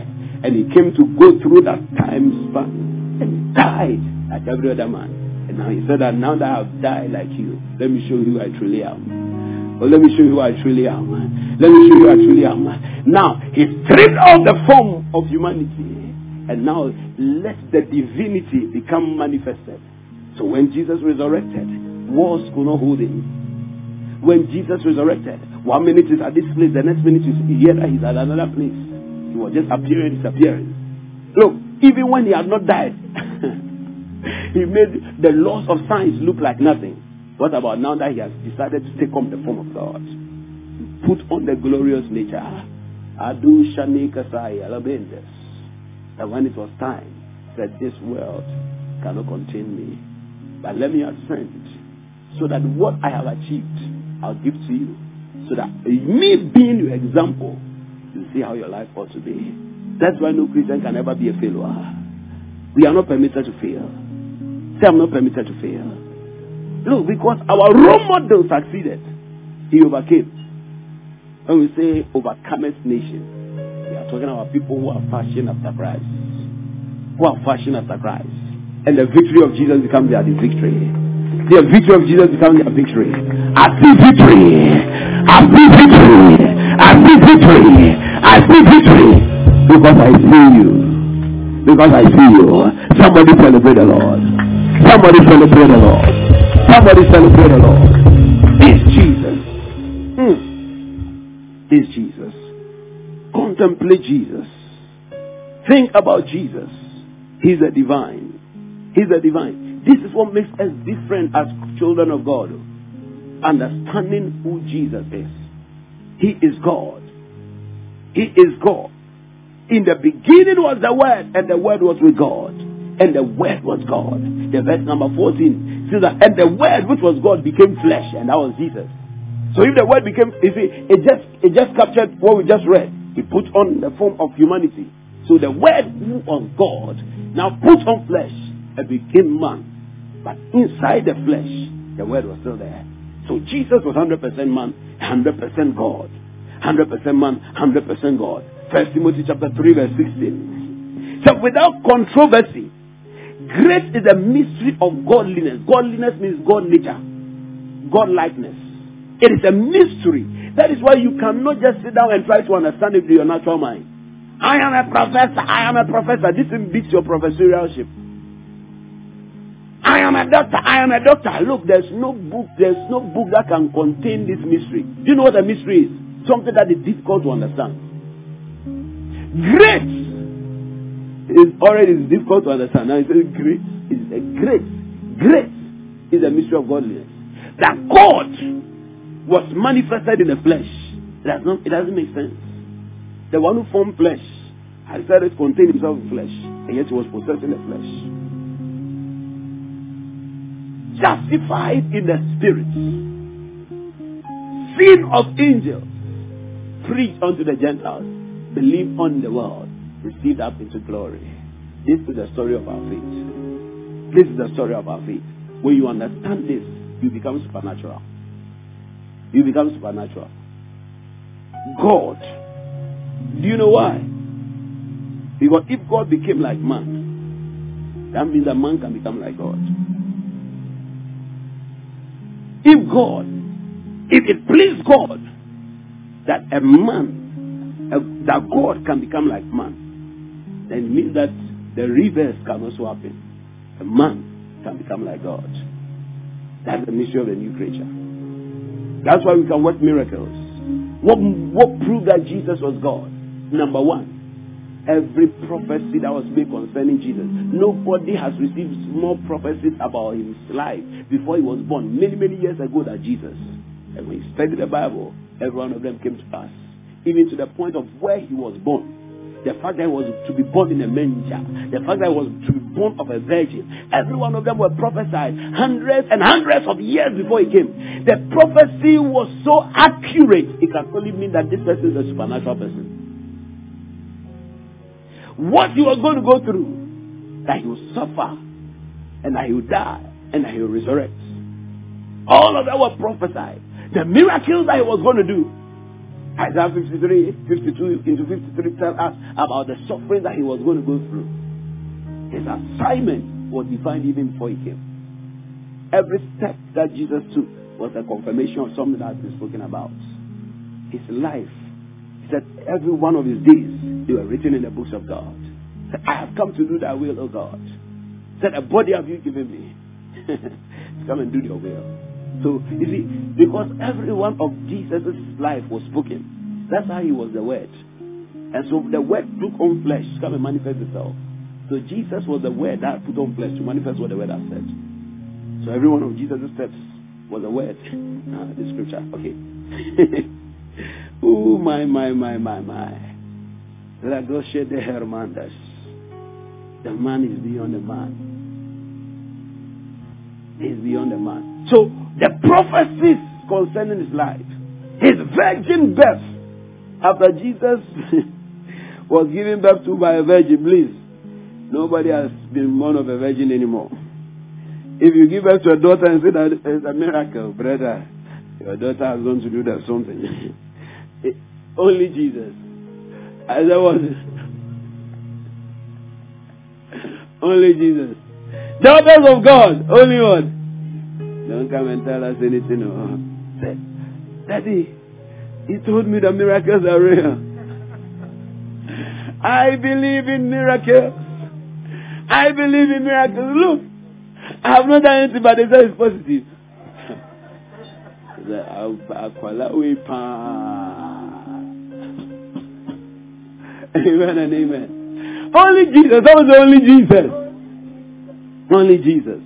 And he came to go through that time span and died like every other man. And now he said that now that I have died like you, let me show you who I truly am. Well, let me show you who I truly am. Let me show you who I truly am. Now, he stripped off the form of humanity. And now let the divinity become manifested. So when Jesus resurrected, walls could not hold him. When Jesus resurrected, one minute is at this place, the next minute hear that he's at another place. He was just appearing, disappearing. Look, even when he had not died, he made the laws of science look like nothing. What about now that he has decided to take on the form of God? Put on the glorious nature. Adu Shanika Alabendes. And when it was time, that this world cannot contain me. But let me ascend so that what I have achieved, I'll give to you. So that me being your example, you see how your life ought to be. That's why no Christian can ever be a failure. We are not permitted to fail. Say, I'm not permitted to fail. Look, because our role model succeeded. He overcame. When we say overcometh nation, we are talking about people who are fashioned after Christ. Who are fashioned after Christ. And the victory of Jesus becomes their victory. The victory of Jesus becomes a victory. I see victory. I see victory. I see victory. I see victory. Because I see you. Because I see you. Somebody celebrate the Lord. Somebody celebrate the Lord. Somebody celebrate the Lord. It's Jesus. Mm. Jesus. Contemplate Jesus. Think about Jesus. He's a divine. He's a divine. This is what makes us different as children of God. Understanding who Jesus is. He is God. He is God. In the beginning was the Word, and the Word was with God. And the Word was God. The verse number 14 says that, and the Word which was God became flesh, and that was Jesus. So if the Word became, you see, it just, it just captured what we just read. He put on the form of humanity. So the Word who was God now put on flesh and became man. But inside the flesh, the Word was still there. So Jesus was 100% man, 100% God. 100% man, 100% God. First Timothy chapter 3 verse 16. So without controversy, great is the mystery of godliness. Godliness means God nature, God likeness. It is a mystery. That is why you cannot just sit down and try to understand it with your natural mind. I am a professor. I am a professor. This beats your professorialship. I am a doctor. I am a doctor. Look, there's no book. There's no book that can contain this mystery. Do you know what a mystery is? Something that is difficult to understand. Great is already difficult to understand. Now it says great. It's a great. Great is a mystery of godliness. That God was manifested in the flesh. It, does not, it doesn't make sense. The one who formed flesh has said it contained himself in flesh, and yet he was possessing the flesh. Justified in the spirit, seen of angels, preached unto the Gentiles, believed on the world, received up into glory. This is the story of our faith. This is the story of our faith. When you understand this, you become supernatural. You become supernatural. God. Do you know why? Because if God became like man, that means that man can become like God. If God, if it please God that a man, a, that God can become like man, then it means that the reverse can also happen. A man can become like God. That's the mystery of the new creature. That's why we can work miracles. What, what proved that Jesus was God? Number one, every prophecy that was made concerning Jesus. Nobody has received more prophecies about his life before he was born, many, many years ago than Jesus. And when you study the Bible, every one of them came to pass. Even to the point of where he was born. The fact that he was to be born in a manger. The fact that he was to be born of a virgin. Every one of them were prophesied hundreds and hundreds of years before he came. The prophecy was so accurate, it can only mean that this person is a supernatural person. What you was going to go through, that he will suffer, and that he will die, and that he will resurrect. All of that was prophesied. The miracles that he was going to do, Isaiah 53, 52 into 53 tell us about the suffering that he was going to go through. His assignment was defined even before he came. Every step that Jesus took was a confirmation of something that has been spoken about. His life. Said every one of his deeds, they were written in the books of God. I have come to do thy will, O God. Said, a body have you given me. come and do your will. So, you see, because every one of Jesus' life was spoken, that's how he was the Word. And so the Word took on flesh, to come and manifest itself. So Jesus was the Word that put on flesh to manifest what the Word has said. So every one of Jesus' steps was a Word. Ah, the scripture. Okay. oh, my, my, my, my, my. Lagoshe de Hermandas. The man is beyond the man. He is beyond the man. So the prophecies concerning his life, his virgin birth, after Jesus was given birth to by a virgin, please, nobody has been born of a virgin anymore. If you give birth to a daughter and say that it's a miracle, brother, your daughter has gone to do that something. Only Jesus. As I was, only Jesus. The Daughters of God, only one. Don't come and tell us anything. Oh. Daddy, he told me the miracles are real. I believe in miracles. I believe in miracles. Look, I have not done anything, but they say it's positive. We Amen and amen. Only Jesus. That was only Jesus. Only Jesus.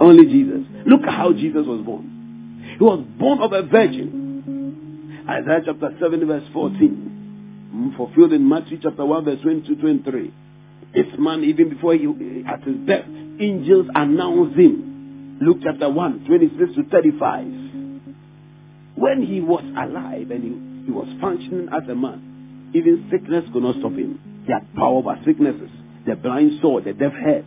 Only Jesus. Look how Jesus was born. He was born of a virgin. Isaiah chapter 7 verse 14. Mm, fulfilled in Matthew chapter 1 verse 22 23. This man, even before he, at his death, angels announced him. Luke chapter 1, 26 to 35. When he was alive and he, he was functioning as a man, even sickness could not stop him. He had power over sicknesses. The blind saw, the deaf heard,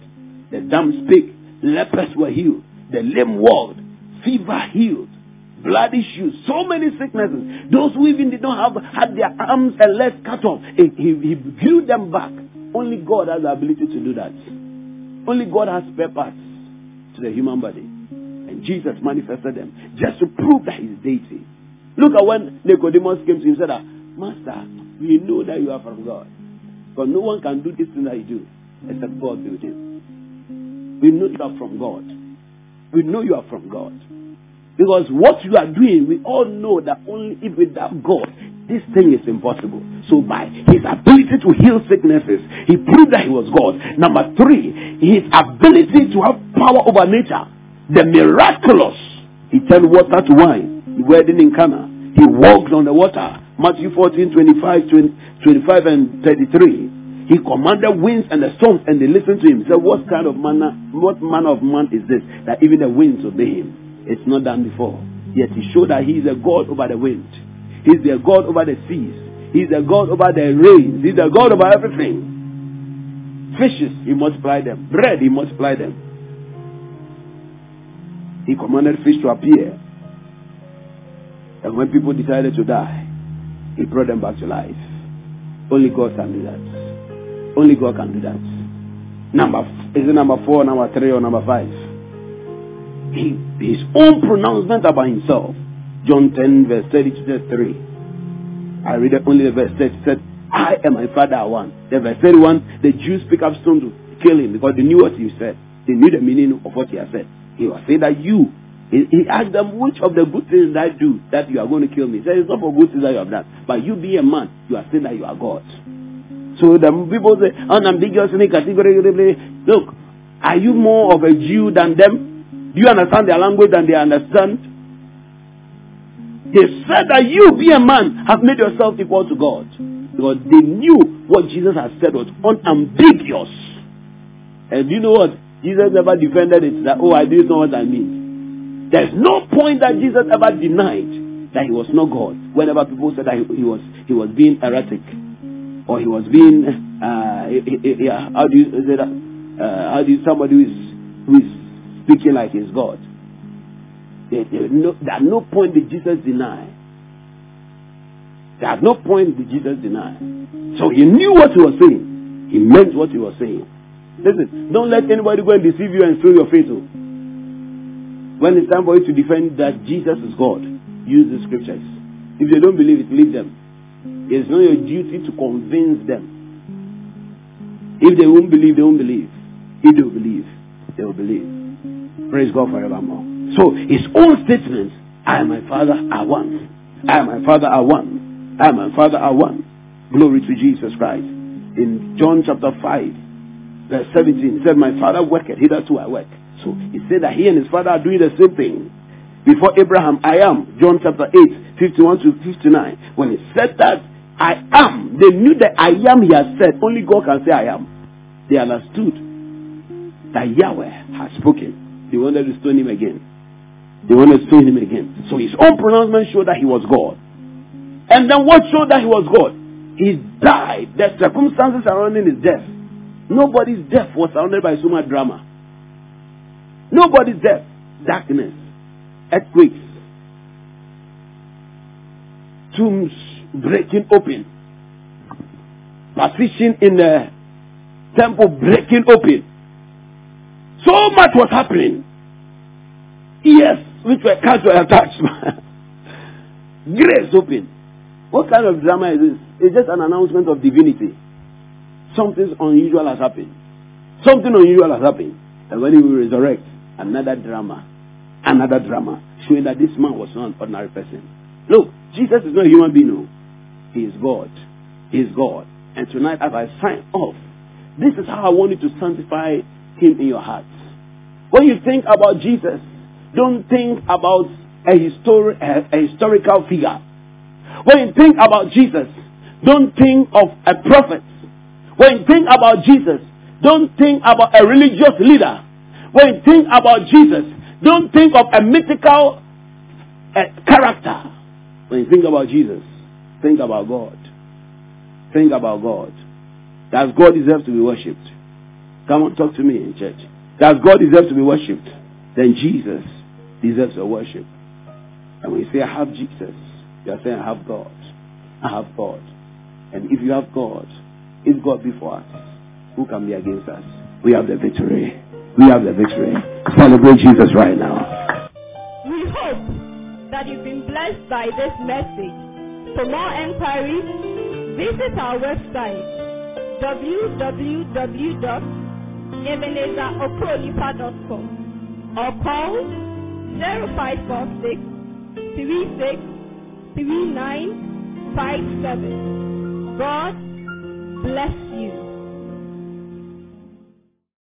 the dumb speak, lepers were healed, the lame walked, fever healed, blood issues, so many sicknesses. Those who even did not have had their arms and legs cut off, he, he, he them back. Only God has the ability to do that. Only God has spare parts to the human body. And Jesus manifested them just to prove that he's deity. Look at when Nicodemus came to him and said, Master, we know that you are from God. But no one can do this thing that you do except God do it. We know you are from God. We know you are from God. Because what you are doing, we all know that only if without God, this thing is impossible. So by his ability to heal sicknesses, he proved that he was God. Number three, his ability to have power over nature. The miraculous. He turned water to wine. He wedding in Cana. He walked on the water. Matthew 14, 25, 20, 25 and 33. He commanded winds and the storms and they listened to him. He said, what kind of manner, what manner of man is this that even the winds obey him? It's not done before. Yet he showed that he is a God over the wind. He's the God over the seas. He's the God over the rains. He's the God over everything. Fishes, he multiplied them. Bread, he multiplied them. He commanded fish to appear. And when people decided to die, he brought them back to life. Only God can do that. Only God can do that. Number is it number four, number three, or number five? He, his own pronouncement about himself. John 10, verse 30 to 33. I read only the verse 30. said, I and my father one. The verse 31, the Jews pick up stones to kill him because they knew what he said. They knew the meaning of what he had said. He was saying that you, he, he asked them, which of the good things that I do that you are going to kill me? He said, it's not for good things that you have done. But you be a man, you are saying that you are God. So the people say, oh, unambiguous unambiguously, categorically, look, are you more of a Jew than them? Do you understand their language than they understand? They said that you, be a man, have made yourself equal to God. Because they knew what Jesus had said was unambiguous. And you know what? Jesus never defended it that, oh, I didn't know what I mean. There's no point that Jesus ever denied that he was not God. Whenever people said that he, he was he was being heretic or he was being uh, yeah, how do you say that? Uh, how do you, somebody who is who is speaking like he's God? There, there, no, no point did Jesus deny. There at no point did Jesus deny. So he knew what he was saying. He meant what he was saying. Listen, don't let anybody go and deceive you and steal your faith. oh. When it's time for you to defend that Jesus is God, use the scriptures. If they don't believe it, leave them. It's not your duty to convince them. If they won't believe, they won't believe. If they will believe, they will believe. Praise God forevermore. So his own statement, I and my father are one. I and my father are one. I and my father are one. Glory to Jesus Christ. In John chapter 5, verse 17, he said, My father worketh, hitherto I work. So he said that he and his father are doing the same thing. Before Abraham, I am. John chapter 8, 51 to 59. When he said that, I am, they knew that I am he has said. Only God can say I am. They understood that Yahweh has spoken. They wanted to stone him again. They wanted to stone him again. So his own pronouncement showed that he was God. And then what showed that he was God? He died. The circumstances surrounding his death. Nobody's death was surrounded by so much drama. Nobody's death. Darkness. Earthquakes. Tombs breaking open. Partition in the temple breaking open. So much was happening. ears which were cut were. Grace open. What kind of drama is this? It's just an announcement of divinity. Something unusual has happened. Something unusual has happened. And when he will resurrect, another drama. Another drama. Showing that this man was not an ordinary person. Look, Jesus is not a human being. No. He is God. He is God. And tonight, as I sign off, this is how I want you to sanctify him in your heart. When you think about Jesus, don't think about a, histori- a, a historical figure. When you think about Jesus, don't think of a prophet. When you think about Jesus, don't think about a religious leader. When you think about Jesus, don't think of a mythical uh, character. When you think about Jesus, think about God. Think about God. Does God deserve to be worshipped? Come on, talk to me in church. Does God deserve to be worshipped? Then Jesus deserves your worship. And when you say, I have Jesus, you are saying, I have God. I have God. And if you have God, if God be for us, who can be against us? We have the victory. We have the victory. Celebrate Jesus right now. We hope that you've been blessed by this message. For more enquiries, visit our website www.ebenezerokronipa.com or call 0546 36 3957. God bless you.